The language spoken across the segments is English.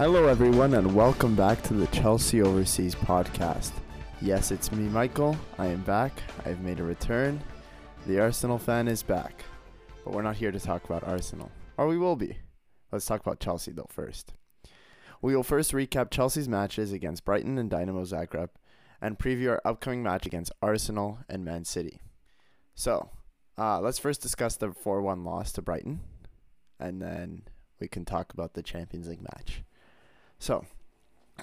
Hello, everyone, and welcome back to the Chelsea Overseas podcast. Yes, it's me, Michael. I am back. I've made a return. The Arsenal fan is back. But we're not here to talk about Arsenal. Or we will be. Let's talk about Chelsea, though, first. We will first recap Chelsea's matches against Brighton and Dinamo Zagreb and preview our upcoming match against Arsenal and Man City. So, uh, let's first discuss the 4 1 loss to Brighton, and then we can talk about the Champions League match. So,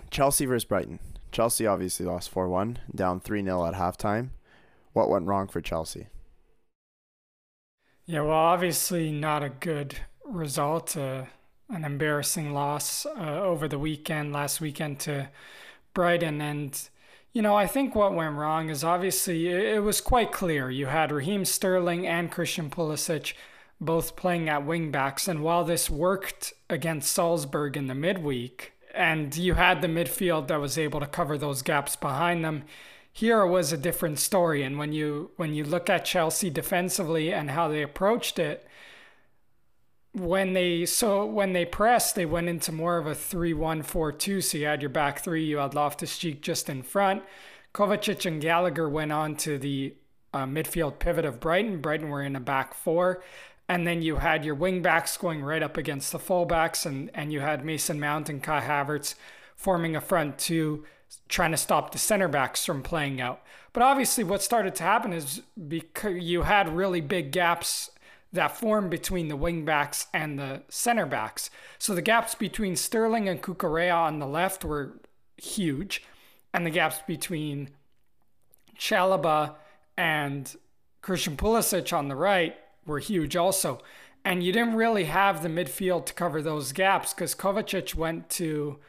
Chelsea versus Brighton. Chelsea obviously lost 4 1, down 3 0 at halftime. What went wrong for Chelsea? Yeah, well, obviously not a good result. Uh, an embarrassing loss uh, over the weekend, last weekend to Brighton. And, you know, I think what went wrong is obviously it, was quite clear. You had Raheem Sterling and Christian Pulisic both playing at wingbacks. And while this worked against Salzburg in the midweek, and you had the midfield that was able to cover those gaps behind them, here was a different story. And when you when you look at Chelsea defensively and how they approached it, when they so when they pressed, they went into more of a 3-1-4-2. So you had your back three, you had Loftus Cheek just in front. Kovacic and Gallagher went on to the uh, midfield pivot of Brighton. Brighton were in a back four. And then you had your wing backs going right up against the fullbacks, and, and you had Mason Mount and Kai Havertz forming a front two, trying to stop the center backs from playing out. But obviously, what started to happen is because you had really big gaps that formed between the wing backs and the center backs. So the gaps between Sterling and Cucurella on the left were huge, and the gaps between Chalobah and Christian Pulisic on the right were huge also. And you didn't really have the midfield to cover those gaps because Kovacic went to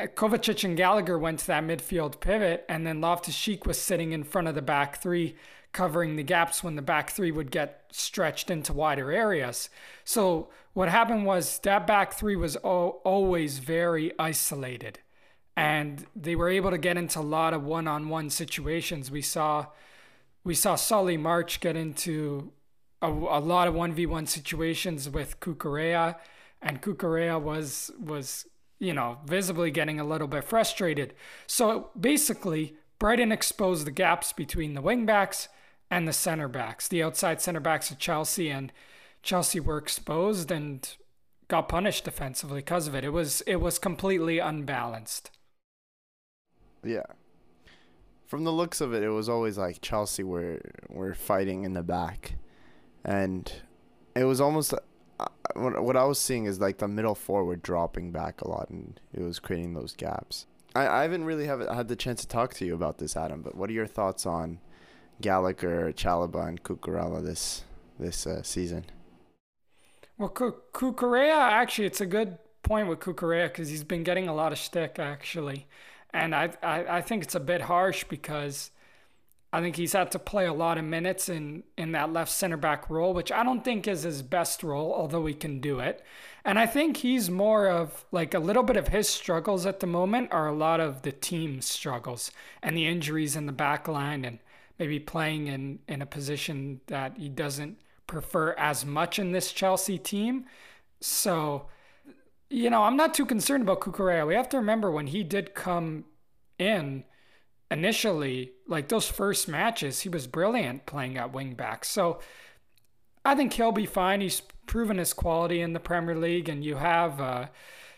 uh, Kovacic and Gallagher went to that midfield pivot, and then Loftus Cheek was sitting in front of the back three, covering the gaps when the back three would get stretched into wider areas. So what happened was that back three was o- always very isolated, and they were able to get into a lot of one-on-one situations. We saw we saw Solly March get into a, a lot of 1v1 situations with Cucurella and Cucurella was was you know visibly getting a little bit frustrated. So basically, Brighton exposed the gaps between the wingbacks and the center backs, the outside center backs of Chelsea, and Chelsea were exposed and got punished defensively because of it. It was it was completely unbalanced. Yeah. From the looks of it, it was always like Chelsea were were fighting in the back and it was almost uh, what I was seeing is like the middle forward dropping back a lot, and it was creating those gaps. I, I haven't really have had the chance to talk to you about this, Adam. But what are your thoughts on Gallagher, Chalobah, and Cucurella this this uh, season? Well, Cucurella actually, it's a good point with Cucurella because he's been getting a lot of stick actually, and I, I I think it's a bit harsh because I think he's had to play a lot of minutes in, in that left center back role, which I don't think is his best role, although he can do it. And I think he's more of like a little bit of his struggles at the moment are a lot of the team's struggles and the injuries in the back line and maybe playing in, in a position that he doesn't prefer as much in this Chelsea team. So, you know, I'm not too concerned about Cucurella. We have to remember when he did come in, initially, like those first matches, he was brilliant playing at wing back. So I think he'll be fine. He's proven his quality in the Premier League, and you have uh,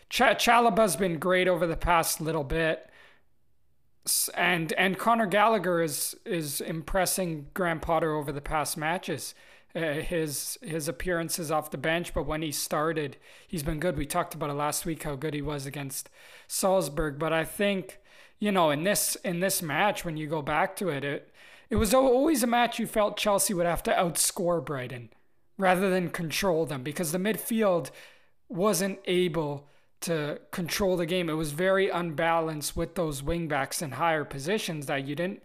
Ch- Chalobah's been great over the past little bit, and and Conor Gallagher is is impressing Graham Potter over the past matches. Uh, his his appearances off the bench, but when he started, he's been good. We talked about it last week how good he was against Salzburg, but I think you know, in this in this match, when you go back to it, it it was always a match you felt Chelsea would have to outscore Brighton rather than control them because the midfield wasn't able to control the game. It was very unbalanced with those wingbacks in higher positions that you didn't.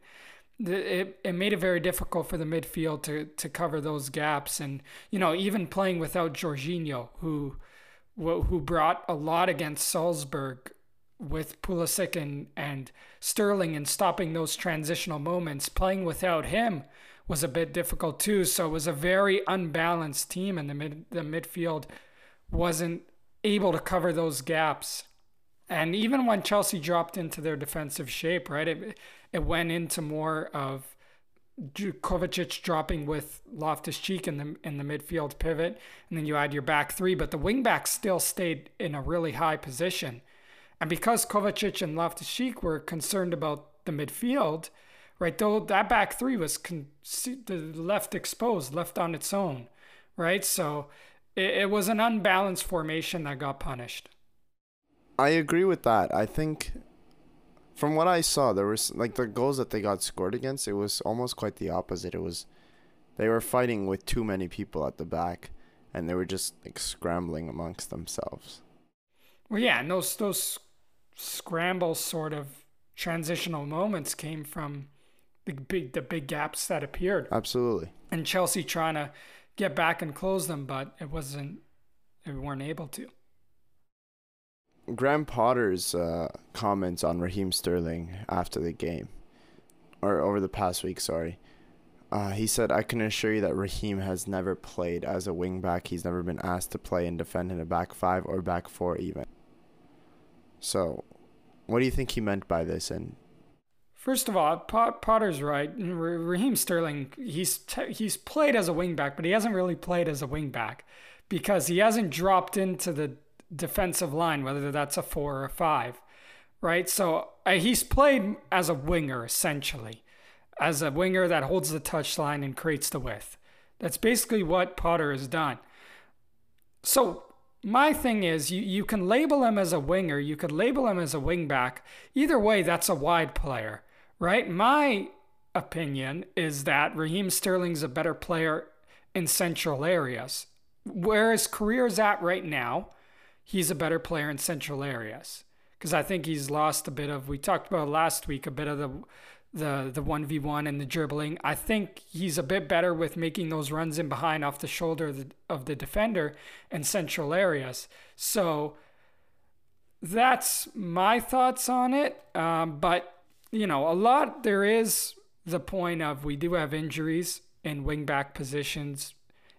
It, it made it very difficult for the midfield to, to cover those gaps. And, you know, even playing without Jorginho, who, who brought a lot against Salzburg with Pulisic and, and Sterling and stopping those transitional moments, playing without him was a bit difficult too. So it was a very unbalanced team, and the mid the midfield wasn't able to cover those gaps. And even when Chelsea dropped into their defensive shape, right, it, it went into more of Kovacic dropping with Loftus Cheek in the in the midfield pivot, and then you add your back three, but the wing backs still stayed in a really high position. And because Kovacic and Loftus Cheek were concerned about the midfield, right, though that back three was con- left exposed, left on its own, right? So it, it was an unbalanced formation that got punished. I agree with that. I think from what I saw, there was like the goals that they got scored against. It was almost quite the opposite. It was they were fighting with too many people at the back, and they were just like scrambling amongst themselves. Well, yeah, and those those scramble sort of transitional moments came from the big the big gaps that appeared. Absolutely. And Chelsea trying to get back and close them, but it wasn't. They weren't able to. Graham Potter's uh, comments on Raheem Sterling after the game, or over the past week, sorry. Uh, he said, I can assure you that Raheem has never played as a wingback. He's never been asked to play and defend in a back five or back four, even. So, what do you think he meant by this? And First of all, Potter's right. Raheem Sterling, he's t- he's played as a wingback, but he hasn't really played as a wingback because he hasn't dropped into the defensive line, whether that's a four or a five, right? So uh, he's played as a winger essentially, as a winger that holds the touchline and creates the width. That's basically what Potter has done. So my thing is, you, you can label him as a winger, you could label him as a wingback. Either way, that's a wide player, right? My opinion is that Raheem Sterling's a better player in central areas. Where his career is at right now, he's a better player in central areas because I think he's lost a bit of. We talked about last week a bit of the the the one v one and the dribbling. I think he's a bit better with making those runs in behind off the shoulder of the, of the defender and central areas. So that's my thoughts on it. Um, but you know, a lot there is the point of we do have injuries in wing back positions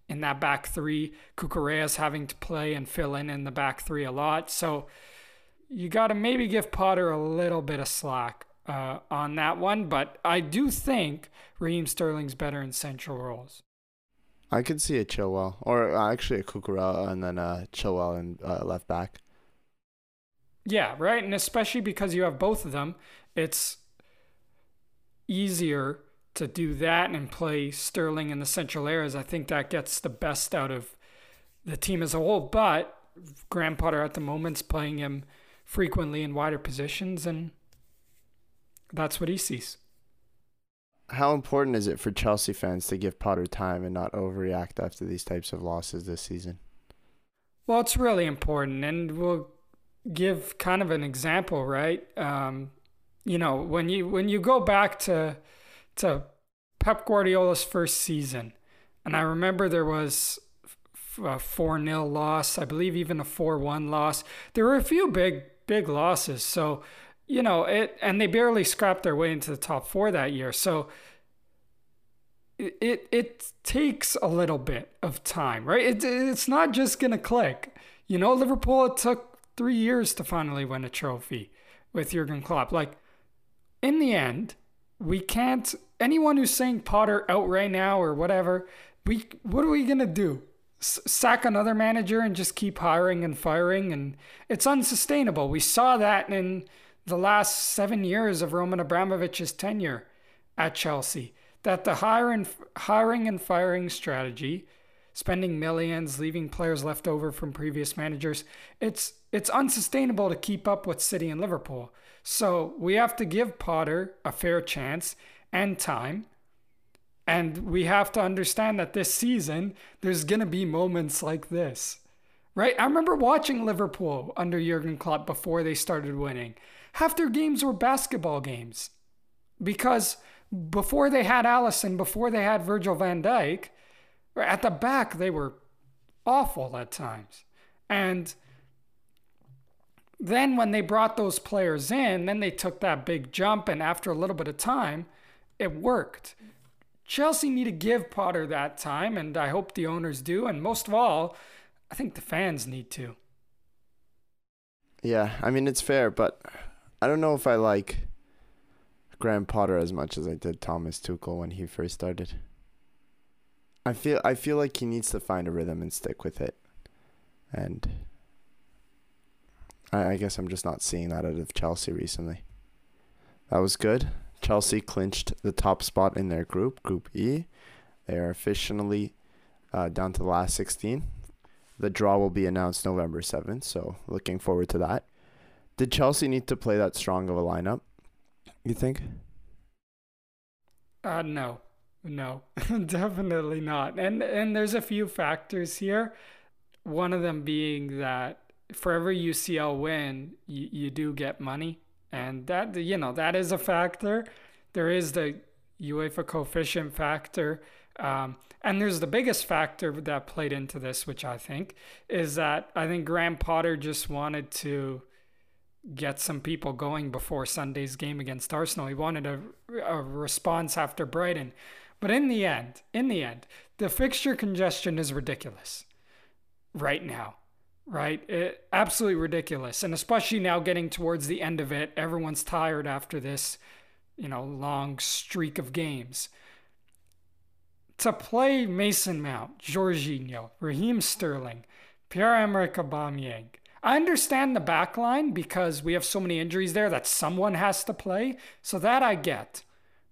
in that back three. Cucurella's having to play and fill in in the back three a lot. So you got to maybe give Potter a little bit of slack uh, on that one. But I do think Raheem Sterling's better in central roles. I could see a Chilwell, or uh, actually a Cucurella, and then a Chilwell and uh, left back. Yeah, right. And especially because you have both of them, it's easier to do that and play Sterling in the central areas, I think that gets the best out of the team as a whole. But Graham Potter at the moment's playing him frequently in wider positions, and that's what he sees. How important is it for Chelsea fans to give Potter time and not overreact after these types of losses this season? Well, it's really important, and we'll give kind of an example, right? Um, you know, when you when you go back to to Pep Guardiola's first season. And I remember there was a 4 0 loss, I believe even a 4 1 loss. There were a few big, big losses. So, you know, it, and they barely scrapped their way into the top four that year. So, it, it, it takes a little bit of time, right? It, it's not just to click. You know, Liverpool, it took three years to finally win a trophy with Jurgen Klopp. Like, in the end, we can't anyone who's saying Potter out right now or whatever, we what are we gonna do? Sack another manager and just keep hiring and firing, and it's unsustainable. We saw that in the last seven years of Roman Abramovich's tenure at Chelsea. That the hiring, hiring and firing strategy, spending millions, leaving players left over from previous managers, it's it's unsustainable to keep up with City and Liverpool. So we have to give Potter a fair chance and time. And we have to understand that this season, there's going to be moments like this. Right? I remember watching Liverpool under Jurgen Klopp before they started winning. Half their games were basketball games. Because before they had Alisson, before they had Virgil van Dijk, at the back, they were awful at times. And then when they brought those players in, then they took that big jump. And after a little bit of time, it worked. Chelsea need to give Potter that time, and I hope the owners do. And most of all, I think the fans need to. Yeah, I mean it's fair, but I don't know if I like Graham Potter as much as I did Thomas Tuchel when he first started. I feel I feel like he needs to find a rhythm and stick with it, and I, I guess I'm just not seeing that out of Chelsea recently. That was good. Chelsea clinched the top spot in their group, Group E. They are officially uh, down to the last 16. The draw will be announced November 7th, so looking forward to that. Did Chelsea need to play that strong of a lineup, you think? Uh, no. No, definitely not. And and there's a few factors here. One of them being that for every UCL win, you, you do get money and that you know that is a factor. There is the UEFA coefficient factor, um, and there's the biggest factor that played into this, which I think is that I think Graham Potter just wanted to get some people going before Sunday's game against Arsenal. He wanted a, a response after Brighton. But in the end, in the end, the fixture congestion is ridiculous right now right? It, absolutely ridiculous. And especially now getting towards the end of it, everyone's tired after this, you know, long streak of games. To play Mason Mount, Jorginho, Raheem Sterling, Pierre-Emerick Aubameyang. I understand the back line because we have so many injuries there that someone has to play. So that I get,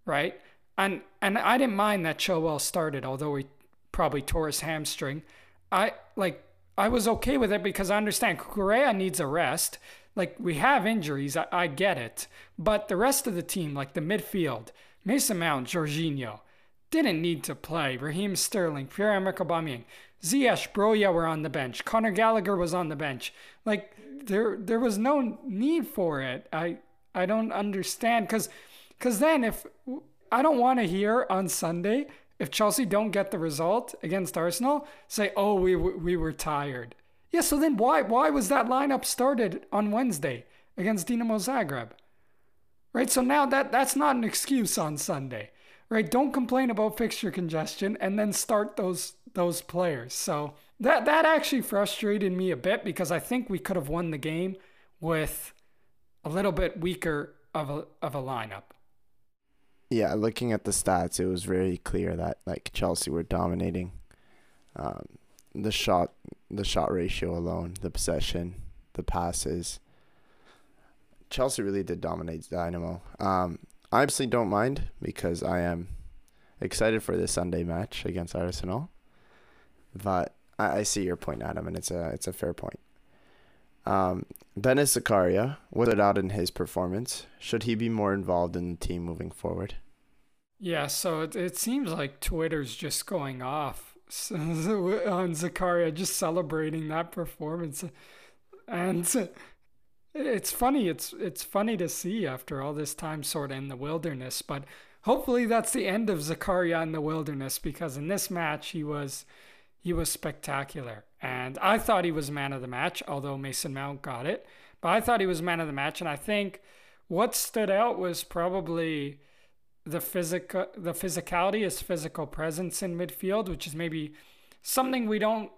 right? And and I didn't mind that Chilwell started, although he probably tore his hamstring. I like I was okay with it because I understand Correa needs a rest. Like we have injuries, I, I get it. But the rest of the team, like the midfield, Mason Mount, Jorginho, didn't need to play. Raheem Sterling, Pierre-Emerick Aubameyang, Ziyech, Broja were on the bench. Conor Gallagher was on the bench. Like there, there was no need for it. I, I don't understand because, because then if I don't want to hear on Sunday if Chelsea don't get the result against Arsenal, say, "Oh, we we were tired." Yeah, so then why why was that lineup started on Wednesday against Dinamo Zagreb? Right? So now that that's not an excuse on Sunday. Right? Don't complain about fixture congestion and then start those those players. So that that actually frustrated me a bit because I think we could have won the game with a little bit weaker of a of a lineup yeah, looking at the stats, it was very clear that like Chelsea were dominating. Um, the shot, the shot ratio alone, the possession, the passes. Chelsea really did dominate Dinamo. Um, I obviously don't mind because I am excited for this Sunday match against Arsenal. But I, I see your point, Adam, and it's a it's a fair point. Um, Denis Zakaria, what stood out in his performance? Should he be more involved in the team moving forward? Yeah, so it, it seems like Twitter's just going off on Zakaria, just celebrating that performance. And it's funny, it's it's funny to see after all this time sort of in the wilderness, but hopefully that's the end of Zakaria in the wilderness because in this match he was he was spectacular. And I thought he was man of the match, although Mason Mount got it. But I thought he was man of the match. And I think what stood out was probably the physical the physicality, his physical presence in midfield, which is maybe something we don't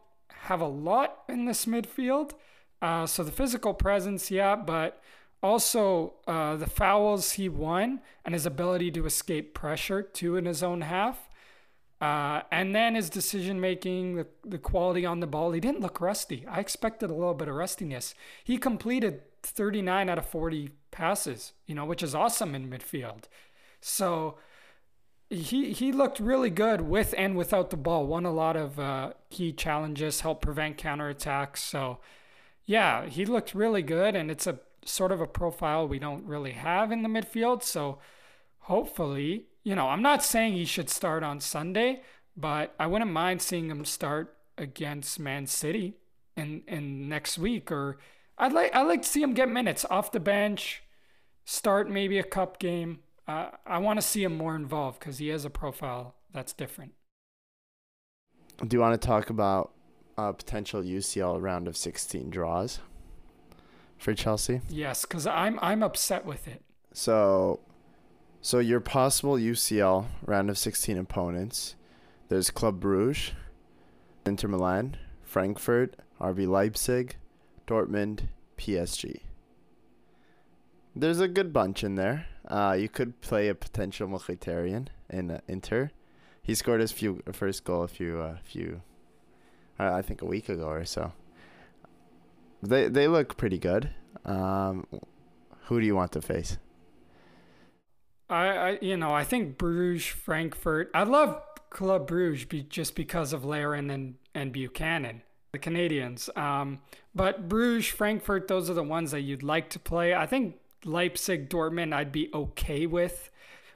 have a lot in this midfield. Uh, so the physical presence, yeah, but also uh, the fouls he won and his ability to escape pressure too in his own half. Uh, and then his decision making, the, the quality on the ball, he didn't look rusty. I expected a little bit of rustiness. He completed 39 out of 40 passes, you know, which is awesome in midfield. So he he looked really good with and without the ball. Won a lot of uh, key challenges, helped prevent counterattacks. So yeah, he looked really good, and it's a sort of a profile we don't really have in the midfield. So hopefully you know, I'm not saying he should start on Sunday, but I wouldn't mind seeing him start against Man City in in next week or I'd like I'd like to see him get minutes off the bench, start maybe a cup game. Uh, I want to see him more involved because he has a profile that's different. Do you want to talk about a potential UCL round of 16 draws for Chelsea? Yes, because I'm I'm upset with it. So so your possible UCL round of 16 opponents, there's Club Bruges, Inter Milan, Frankfurt, RB Leipzig, Dortmund, PSG. There's a good bunch in there. Uh, you could play a potential Mkhitaryan in uh, Inter. He scored his few first goal a few uh, few, uh, I think a week ago or so. They they look pretty good. Um, who do you want to face? I, I you know I think Bruges, Frankfurt. I love Club Bruges be, just because of Larin and and Buchanan, the Canadians. Um, but Bruges, Frankfurt, those are the ones that you'd like to play. I think Leipzig, Dortmund, I'd be okay with.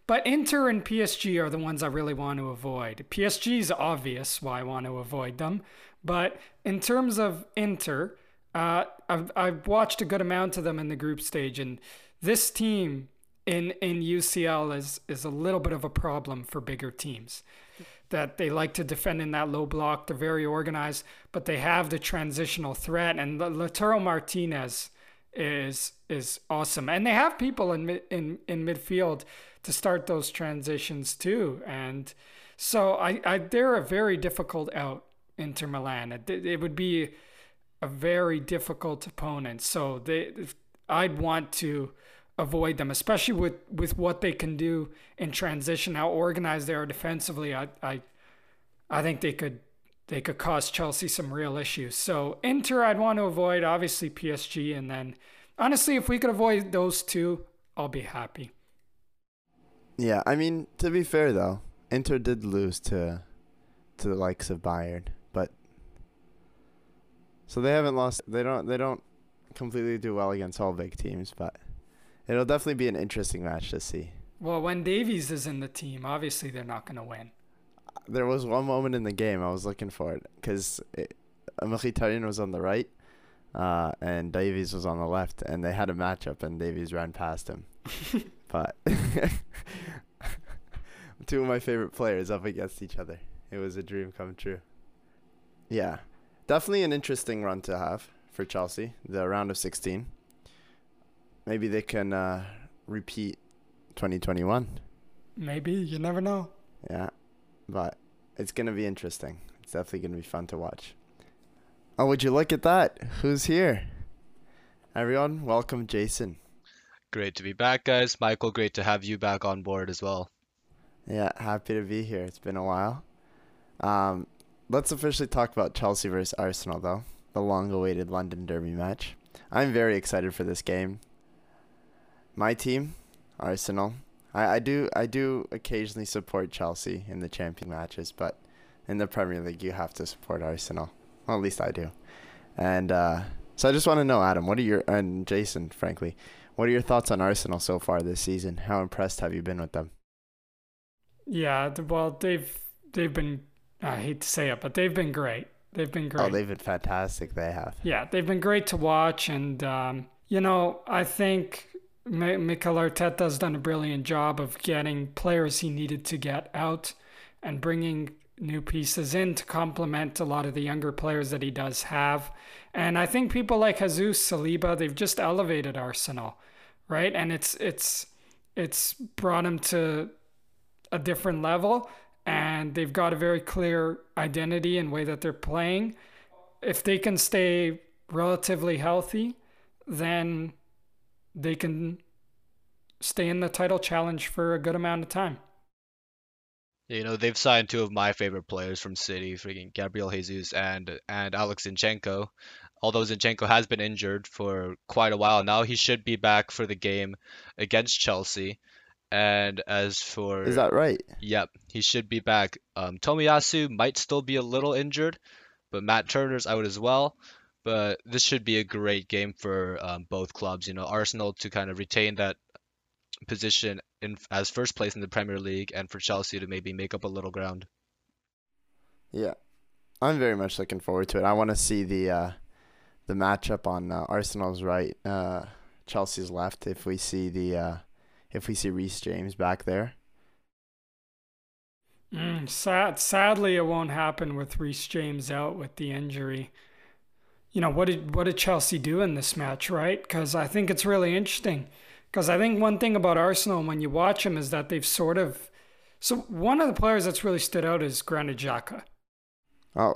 But Inter and PSG are the ones I really want to avoid. PSG is obvious why I want to avoid them. But in terms of Inter, uh, I've, I've watched a good amount of them in the group stage, and this team in in UCL is is a little bit of a problem for bigger teams. That they like to defend in that low block. They're very organized, but they have the transitional threat. And Lautaro Martinez is is awesome, and they have people in in in midfield to start those transitions too. And so I, I they're a very difficult out Inter Milan. It, it would be a very difficult opponent. So they I'd want to avoid them, especially with, with what they can do in transition, how organized they are defensively. I I I think they could they could cause Chelsea some real issues. So Inter I'd want to avoid, obviously PSG, and then honestly, if we could avoid those two, I'll be happy. Yeah, I mean to be fair though, Inter did lose to to the likes of Bayern, so they haven't lost. They don't. They don't completely do well against all big teams, but it'll definitely be an interesting match to see. Well, when Davies is in the team, obviously they're not going to win. There was one moment in the game I was looking for it because Mkhitaryan was on the right, uh, and Davies was on the left, and they had a matchup, and Davies ran past him. but two of my favorite players up against each other. It was a dream come true. Yeah, definitely an interesting run to have for Chelsea, the round of 16 maybe they can uh, repeat 2021. Maybe you never know. Yeah, but it's gonna be interesting. It's definitely gonna be fun to watch. Oh, would you look at that? Who's here? Everyone, welcome Jason. Great to be back, guys. Michael, great to have you back on board as well. Yeah, happy to be here. It's been a while. Um, let's officially talk about Chelsea versus Arsenal, though, the long-awaited London Derby match. I'm very excited for this game my team, Arsenal. I, I do I do occasionally support Chelsea in the champion matches, but in the Premier League you have to support Arsenal. Well, at least I do. And uh, so I just want to know, Adam, what are your and Jason, frankly, what are your thoughts on Arsenal so far this season? How impressed have you been with them? Yeah, well, they've they've been I hate to say it, but they've been great. They've been great. Oh, they've been fantastic. They have. Yeah, they've been great to watch, and um, you know, I think Mikel Arteta's done a brilliant job of getting players he needed to get out and bringing new pieces in to complement a lot of the younger players that he does have. And I think people like Jesus Saliba, they've just elevated Arsenal, right? And it's it's it's brought him to a different level and they've got a very clear identity and way that they're playing. If they can stay relatively healthy, then they can stay in the title challenge for a good amount of time. You know, they've signed two of my favorite players from City, freaking Gabriel Jesus and and Alex Zinchenko. Although Zinchenko has been injured for quite a while now, he should be back for the game against Chelsea. And as for Is that right? Yep, he should be back. Um, Tomiyasu might still be a little injured, but Matt Turner's out as well. But this should be a great game for um, both clubs. You know, Arsenal to kind of retain that position in as first place in the Premier League, and for Chelsea to maybe make up a little ground. Yeah, I'm very much looking forward to it. I want to see the uh, the matchup on uh, Arsenal's right, uh, Chelsea's left. If we see the uh, if we see Reece James back there. Mm, sad, sadly, it won't happen with Reece James out with the injury you know, what did what did Chelsea do in this match, right? Because I think it's really interesting. Because I think one thing about Arsenal when you watch them is that they've sort of. So one of the players that's really stood out is Granit Xhaka. Oh,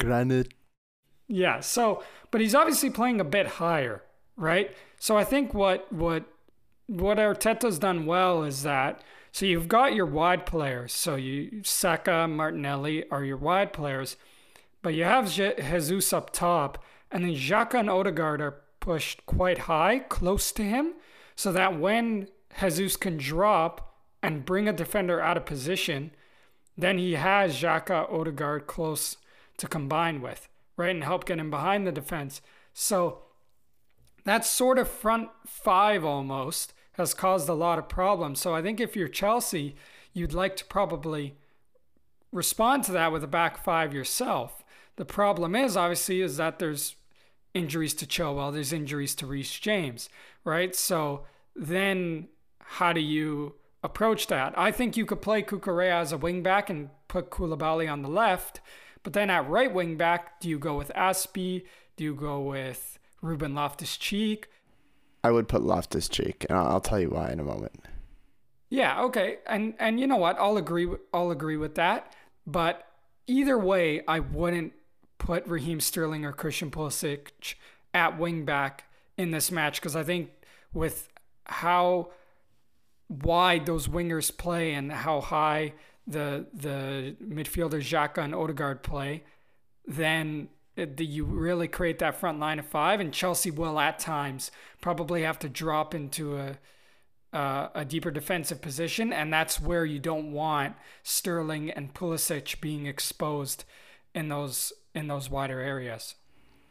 Granit. Yeah. So, but he's obviously playing a bit higher, right? So I think what what what Arteta's done well is that so you've got your wide players. So you Saka, Martinelli are your wide players, but you have Jesus up top, and then Xhaka and Odegaard are pushed quite high, close to him, so that when Jesus can drop and bring a defender out of position, then he has Xhaka, Odegaard close to combine with, right, and help get him behind the defense. So that sort of front five almost has caused a lot of problems. So I think if you're Chelsea, you'd like to probably respond to that with a back five yourself. The problem is obviously is that there's injuries to Chilwell, there's injuries to Reece James, right? So then how do you approach that? I think you could play Cucurella as a wingback and put Koulibaly on the left, but then at right wing back, do you go with Azpi? Do you go with Ruben Loftus Cheek? I would put Loftus Cheek, and I'll tell you why in a moment. Yeah, okay, and and you know what? I'll agree. I'll agree with that. But either way, I wouldn't put Raheem Sterling or Christian Pulisic at wing back in this match because I think with how wide those wingers play and how high the the midfielders Xhaka and Odegaard play, then that you really create that front line of five, and Chelsea will at times probably have to drop into a uh, a deeper defensive position, and that's where you don't want Sterling and Pulisic being exposed in those in those wider areas.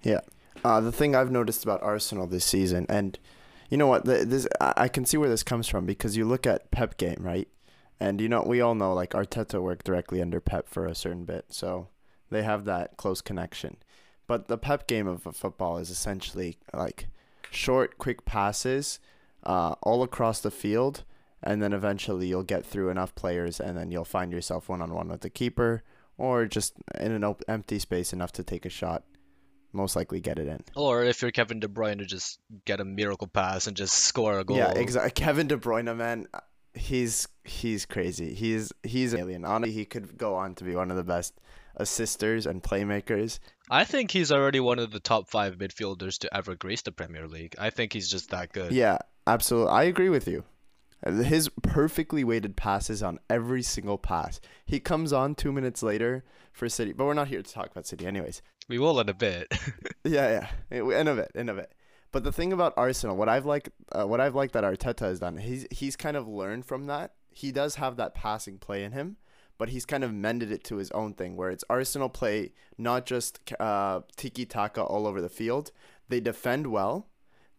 Yeah, uh, the thing I've noticed about Arsenal this season, and you know what, this I can see where this comes from because you look at Pep game, right? And you know, we all know like Arteta worked directly under Pep for a certain bit, so they have that close connection. But the pep game of a football is essentially like short, quick passes uh, all across the field, and then eventually you'll get through enough players, and then you'll find yourself one on one with the keeper, or just in an op- empty space enough to take a shot. Most likely get it in. Or if you're Kevin De Bruyne, to just get a miracle pass and just score a goal. Yeah, exactly. Kevin De Bruyne, man, he's he's crazy. He's he's an alien. Honestly, he could go on to be one of the best assisters and playmakers. I think he's already one of the top five midfielders to ever grace the Premier League. I think he's just that good. Yeah, absolutely. I agree with you. His perfectly weighted passes on every single pass. He comes on two minutes later for City, but we're not here to talk about City, anyways. We will in a bit. yeah, yeah, in a bit, in a bit. But the thing about Arsenal, what I've liked, uh, what I've liked that Arteta has done, he's he's kind of learned from that. He does have that passing play in him, but he's kind of mended it to his own thing, where it's Arsenal play not just uh, tiki taka all over the field. They defend well,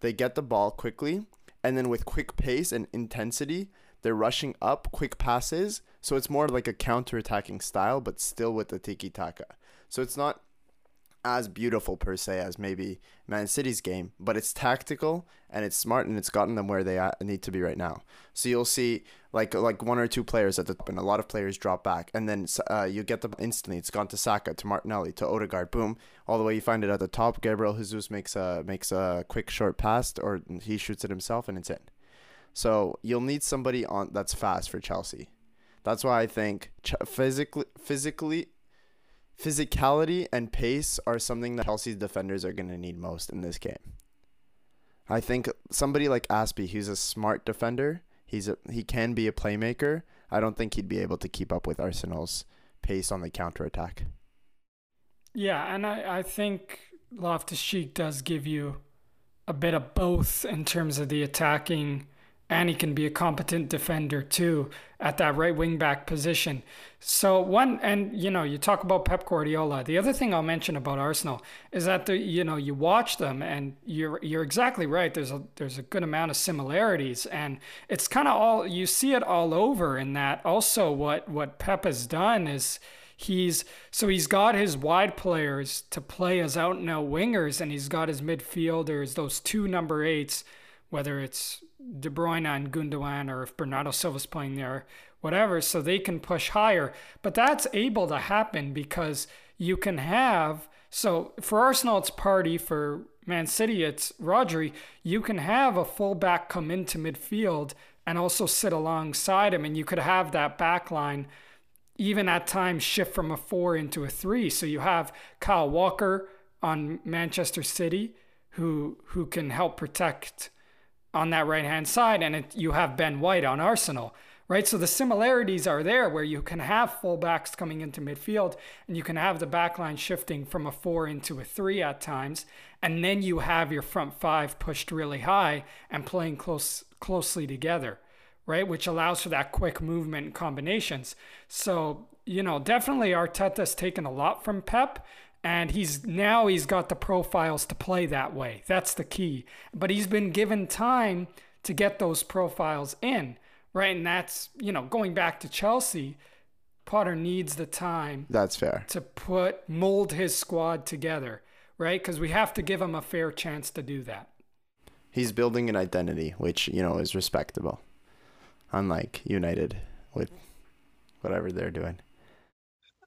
they get the ball quickly, and then with quick pace and intensity, they're rushing up quick passes. So it's more like a counter attacking style, but still with the tiki taka. So it's not as beautiful per se as maybe Man City's game, but it's tactical and it's smart and it's gotten them where they need to be right now. So you'll see like like one or two players at the top and a lot of players drop back, and then uh, you get them instantly. It's gone to Saka, to Martinelli, to Odegaard, boom, all the way you find it at the top. Gabriel Jesus makes a makes a quick short pass, or he shoots it himself, and it's in. So you'll need somebody on that's fast for Chelsea. That's why I think physically physically physicality and pace are something that Chelsea's defenders are going to need most in this game. I think somebody like Azpi, who's a smart defender, he's a, he can be a playmaker. I don't think he'd be able to keep up with Arsenal's pace on the counter attack. Yeah, and I, I think Loftus Cheek does give you a bit of both in terms of the attacking and he can be a competent defender too at that right wing back position. So one and you know you talk about Pep Guardiola. The other thing I'll mention about Arsenal is that the you know you watch them and you're you're exactly right. There's a there's a good amount of similarities and it's kind of all you see it all over in that. Also, what what Pep has done is he's so he's got his wide players to play as out and out wingers and he's got his midfielders those two number eights whether it's De Bruyne and Gundogan or if Bernardo Silva's playing there, whatever, so they can push higher. But that's able to happen because you can have so for Arsenal it's Partey, for Man City it's Rodri. You can have a fullback come into midfield and also sit alongside him, and you could have that back line even at times shift from a four into a three. So you have Kyle Walker on Manchester City who who can help protect on that right hand side, and it, you have Ben White on Arsenal, right? So the similarities are there where you can have fullbacks coming into midfield, and you can have the back line shifting from a four into a three at times, and then you have your front five pushed really high and playing close closely together, right? Which allows for that quick movement and combinations. So you know, definitely Arteta's taken a lot from Pep and he's now he's got the profiles to play that way. That's the key. But he's been given time to get those profiles in, right? And that's, you know, going back to Chelsea, Potter needs the time. That's fair. To put mold his squad together, right? Cuz we have to give him a fair chance to do that. He's building an identity which, you know, is respectable. Unlike United with whatever they're doing.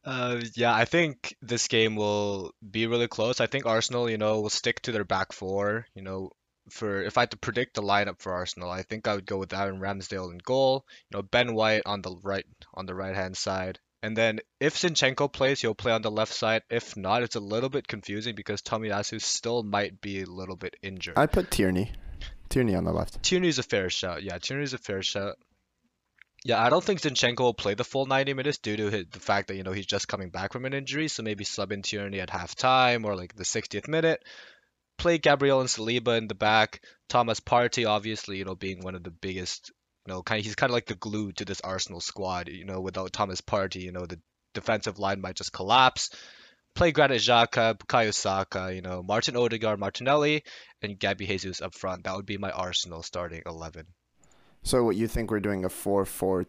Uh, yeah, I think this game will be really close. I think Arsenal, you know, will stick to their back four. You know, for if I had to predict the lineup for Arsenal, I think I would go with Aaron Ramsdale in goal. You know, Ben White on the right on the right hand side, and then if Zinchenko plays, he'll play on the left side. If not, it's a little bit confusing because Tomiyasu still might be a little bit injured. I put Tierney. Tierney on the left. Tierney's a fair shot. Yeah, Tierney's a fair shot. Yeah, I don't think Zinchenko will play the full 90 minutes due to his, the fact that you know he's just coming back from an injury. So maybe sub in Tierney at halftime or like the 60th minute. Play Gabriel and Saliba in the back. Thomas Partey, obviously, you know, being one of the biggest, you know, kind of, he's kind of like the glue to this Arsenal squad. You know, without Thomas Partey, you know, the defensive line might just collapse. Play Granit Xhaka, Bukayo Saka, you know, Martin Odegaard, Martinelli, and Gabby Jesus up front. That would be my Arsenal starting 11. So what you think we're doing a four four?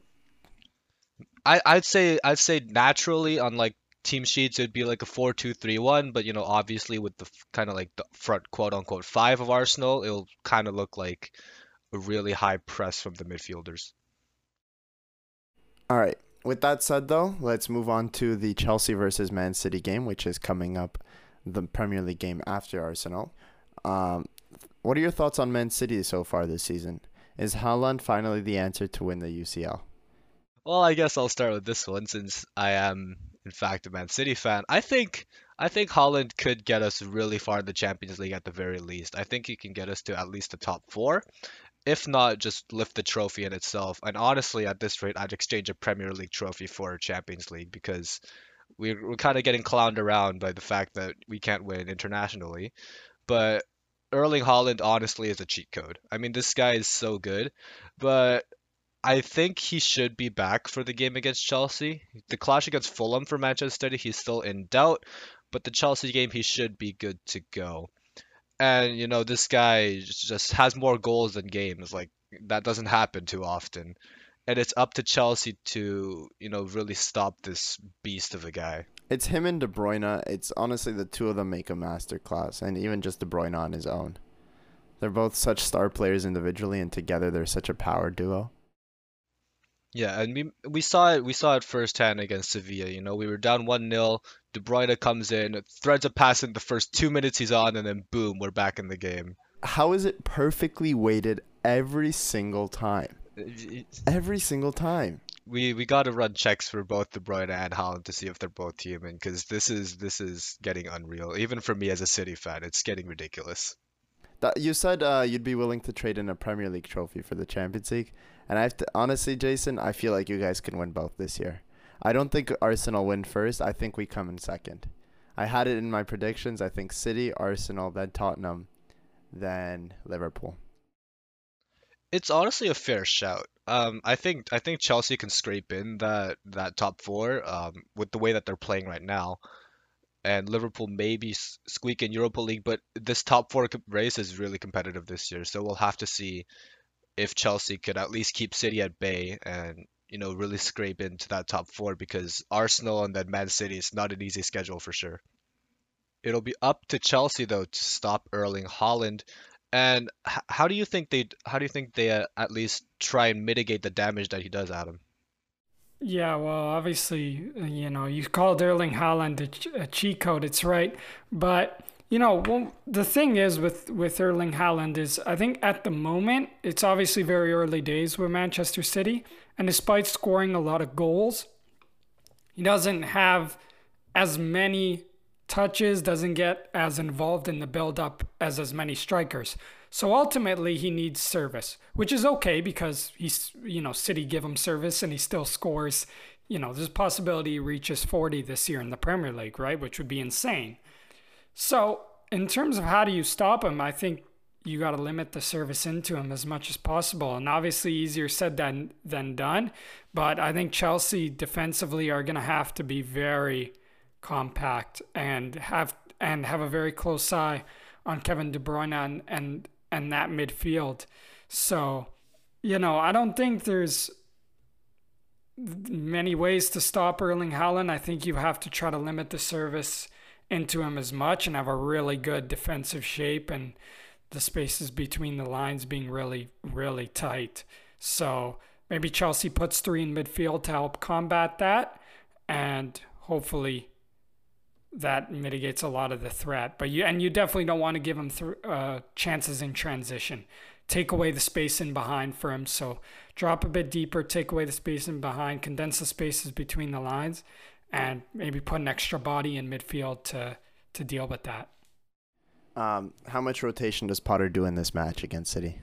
I I'd say I'd say naturally on like team sheets it'd be like a four two three one, but you know obviously with the kind of like the front quote unquote five of Arsenal, it'll kind of look like a really high press from the midfielders. All right. With that said, though, let's move on to the Chelsea versus Man City game, which is coming up, the Premier League game after Arsenal. Um, what are your thoughts on Man City so far this season? Is Haaland finally the answer to win the UCL? Well, I guess I'll start with this one since I am, in fact, a Man City fan. I think I think Haaland could get us really far in the Champions League at the very least. I think he can get us to at least the top four, if not just lift the trophy in itself. And honestly, at this rate, I'd exchange a Premier League trophy for a Champions League because we're, we're kind of getting clowned around by the fact that we can't win internationally. But Erling Haaland honestly is a cheat code. I mean, this guy is so good, but I think he should be back for the game against Chelsea. The clash against Fulham for Manchester City, he's still in doubt, but the Chelsea game, he should be good to go. And you know, this guy just has more goals than games. Like that doesn't happen too often. And it's up to Chelsea to, you know, really stop this beast of a guy. It's him and De Bruyne. It's honestly the two of them make a masterclass, and even just De Bruyne on his own. They're both such star players individually, and together they're such a power duo. Yeah, and we we saw it we saw it firsthand against Sevilla. You know, we were down one 0 De Bruyne comes in, threads a pass in the first two minutes he's on, and then boom, we're back in the game. How is it perfectly weighted every single time? Uh, every single time we we got to run checks for both De Bruyne and Haaland to see if they're both human because this is this is getting unreal. Even for me as a City fan, it's getting ridiculous. That, you said uh, you'd be willing to trade in a Premier League trophy for the Champions League, and I have to honestly, Jason, I feel like you guys can win both this year. I don't think Arsenal win first. I think we come in second. I had it in my predictions. I think City, Arsenal, then Tottenham, then Liverpool. It's honestly a fair shout. Um, I think I think Chelsea can scrape in that that top four um, with the way that they're playing right now, and Liverpool maybe squeak in Europa League. But this top four race is really competitive this year, so we'll have to see if Chelsea could at least keep City at bay and you know really scrape into that top four because Arsenal and then Man City is not an easy schedule for sure. It'll be up to Chelsea though to stop Erling Haaland and how do you think they how do you think they uh, at least try and mitigate the damage that he does, Adam? Yeah, well, obviously, uh, you know, you called Erling Haaland a, a cheat code. It's right, but you know, well, the thing is with with Erling Haaland is I think at the moment it's obviously very early days with Manchester City, and despite scoring a lot of goals, he doesn't have as many touches, doesn't get as involved in the build up as as many strikers. So ultimately, he needs service, which is okay because he's, you know, City give him service and he still scores. You know, there's a possibility he reaches 40 this year in the Premier League, right? Which would be insane. So, in terms of how do you stop him, I think you got to limit the service into him as much as possible. And obviously, easier said than than done. But I think Chelsea defensively are going to have to be very compact and have and have a very close eye on Kevin De Bruyne and and, and that midfield. So, you know, I don't think there's many ways to stop Erling Haaland. I think you have to try to limit the service into him as much and have a really good defensive shape and the spaces between the lines being really, really tight. So maybe Chelsea puts three in midfield to help combat that, and hopefully that mitigates a lot of the threat. But you and you definitely don't want to give him th- uh, chances in transition. Take away the space in behind for him. So drop a bit deeper, take away the space in behind, condense the spaces between the lines, and maybe put an extra body in midfield to to deal with that. Um, how much rotation does Potter do in this match against City?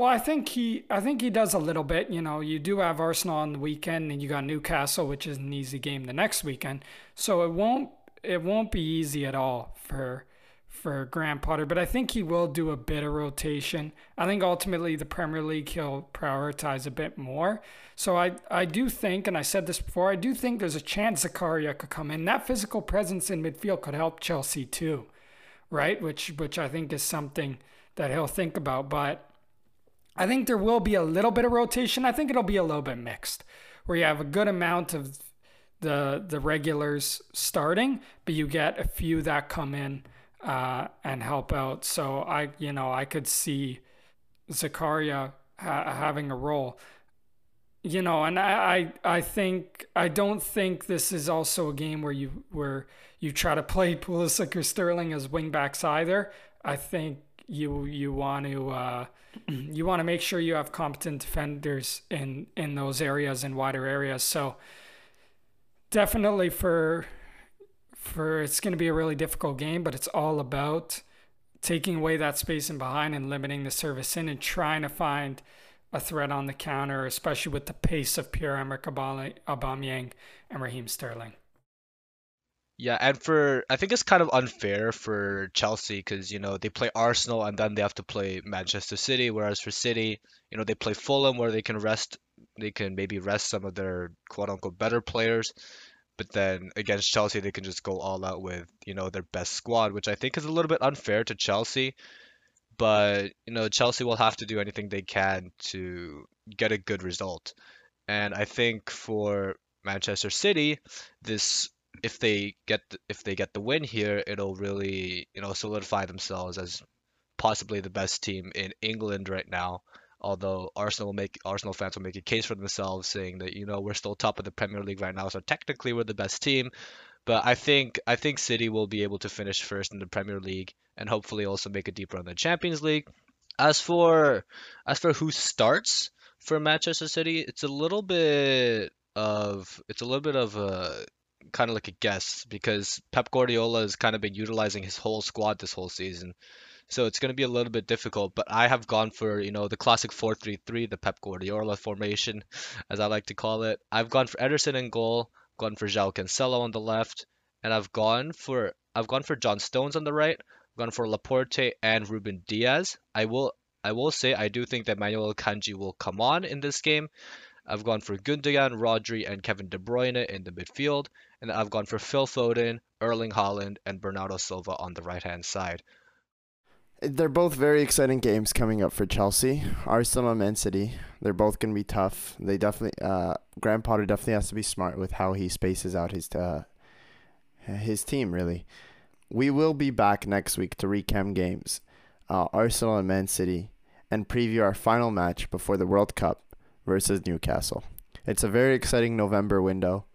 Well, I think he, I think he does a little bit. You know, you do have Arsenal on the weekend, and you got Newcastle, which is an easy game the next weekend. So it won't, it won't be easy at all for, for Graham Potter. But I think he will do a bit of rotation. I think ultimately the Premier League he'll prioritize a bit more. So I, I do think, and I said this before, I do think there's a chance Zakaria could come in. That physical presence in midfield could help Chelsea too right? Which which I think is something that he'll think about. But I think there will be a little bit of rotation. I think it'll be a little bit mixed, where you have a good amount of the the regulars starting, but you get a few that come in uh, and help out. So I you know I could see Zakaria ha- having a role. You know, and I, I I think I don't think this is also a game where you where you try to play Pulisic or Sterling as wingbacks either. I think you you want to uh, you want to make sure you have competent defenders in in those areas in wider areas. So definitely for for it's going to be a really difficult game, but it's all about taking away that space in behind and limiting the service in and trying to find a threat on the counter, especially with the pace of Pierre-Emerick Aubameyang and Raheem Sterling. Yeah, and for I think it's kind of unfair for Chelsea because you know they play Arsenal and then they have to play Manchester City, whereas for City, you know they play Fulham where they can rest, they can maybe rest some of their quote unquote better players, but then against Chelsea they can just go all out with you know their best squad, which I think is a little bit unfair to Chelsea. But you know Chelsea will have to do anything they can to get a good result, and I think for Manchester City, this if they get the, if they get the win here, it'll really you know solidify themselves as possibly the best team in England right now. Although Arsenal will make Arsenal fans will make a case for themselves, saying that you know we're still top of the Premier League right now, so technically we're the best team. But I think I think City will be able to finish first in the Premier League and hopefully also make a deep run in the Champions League. As for as for who starts for Manchester City, it's a little bit of it's a little bit of a kind of like a guess because Pep Guardiola has kind of been utilizing his whole squad this whole season. So it's going to be a little bit difficult, but I have gone for, you know, the classic 4-3-3, the Pep Guardiola formation, as I like to call it. I've gone for Ederson in goal, gone for João Cancelo on the left, and I've gone for I've gone for John Stones on the right, gone for Laporte and Ruben Dias. I will I will say I do think that Manuel Akanji will come on in this game. I've gone for Gundogan, Rodri, and Kevin De Bruyne in the midfield, and I've gone for Phil Foden, Erling Haaland, and Bernardo Silva on the right hand side. They're both very exciting games coming up for Chelsea. Arsenal and Man City. They're both going to be tough. They definitely, uh, Graham Potter definitely has to be smart with how he spaces out his uh, his team. Really, we will be back next week to recap games, uh, Arsenal and Man City, and preview our final match before the World Cup versus Newcastle. It's a very exciting November window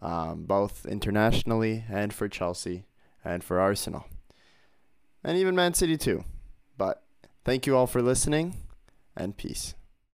um, both internationally and for Chelsea and for Arsenal. And even Man City too. But thank you all for listening and peace.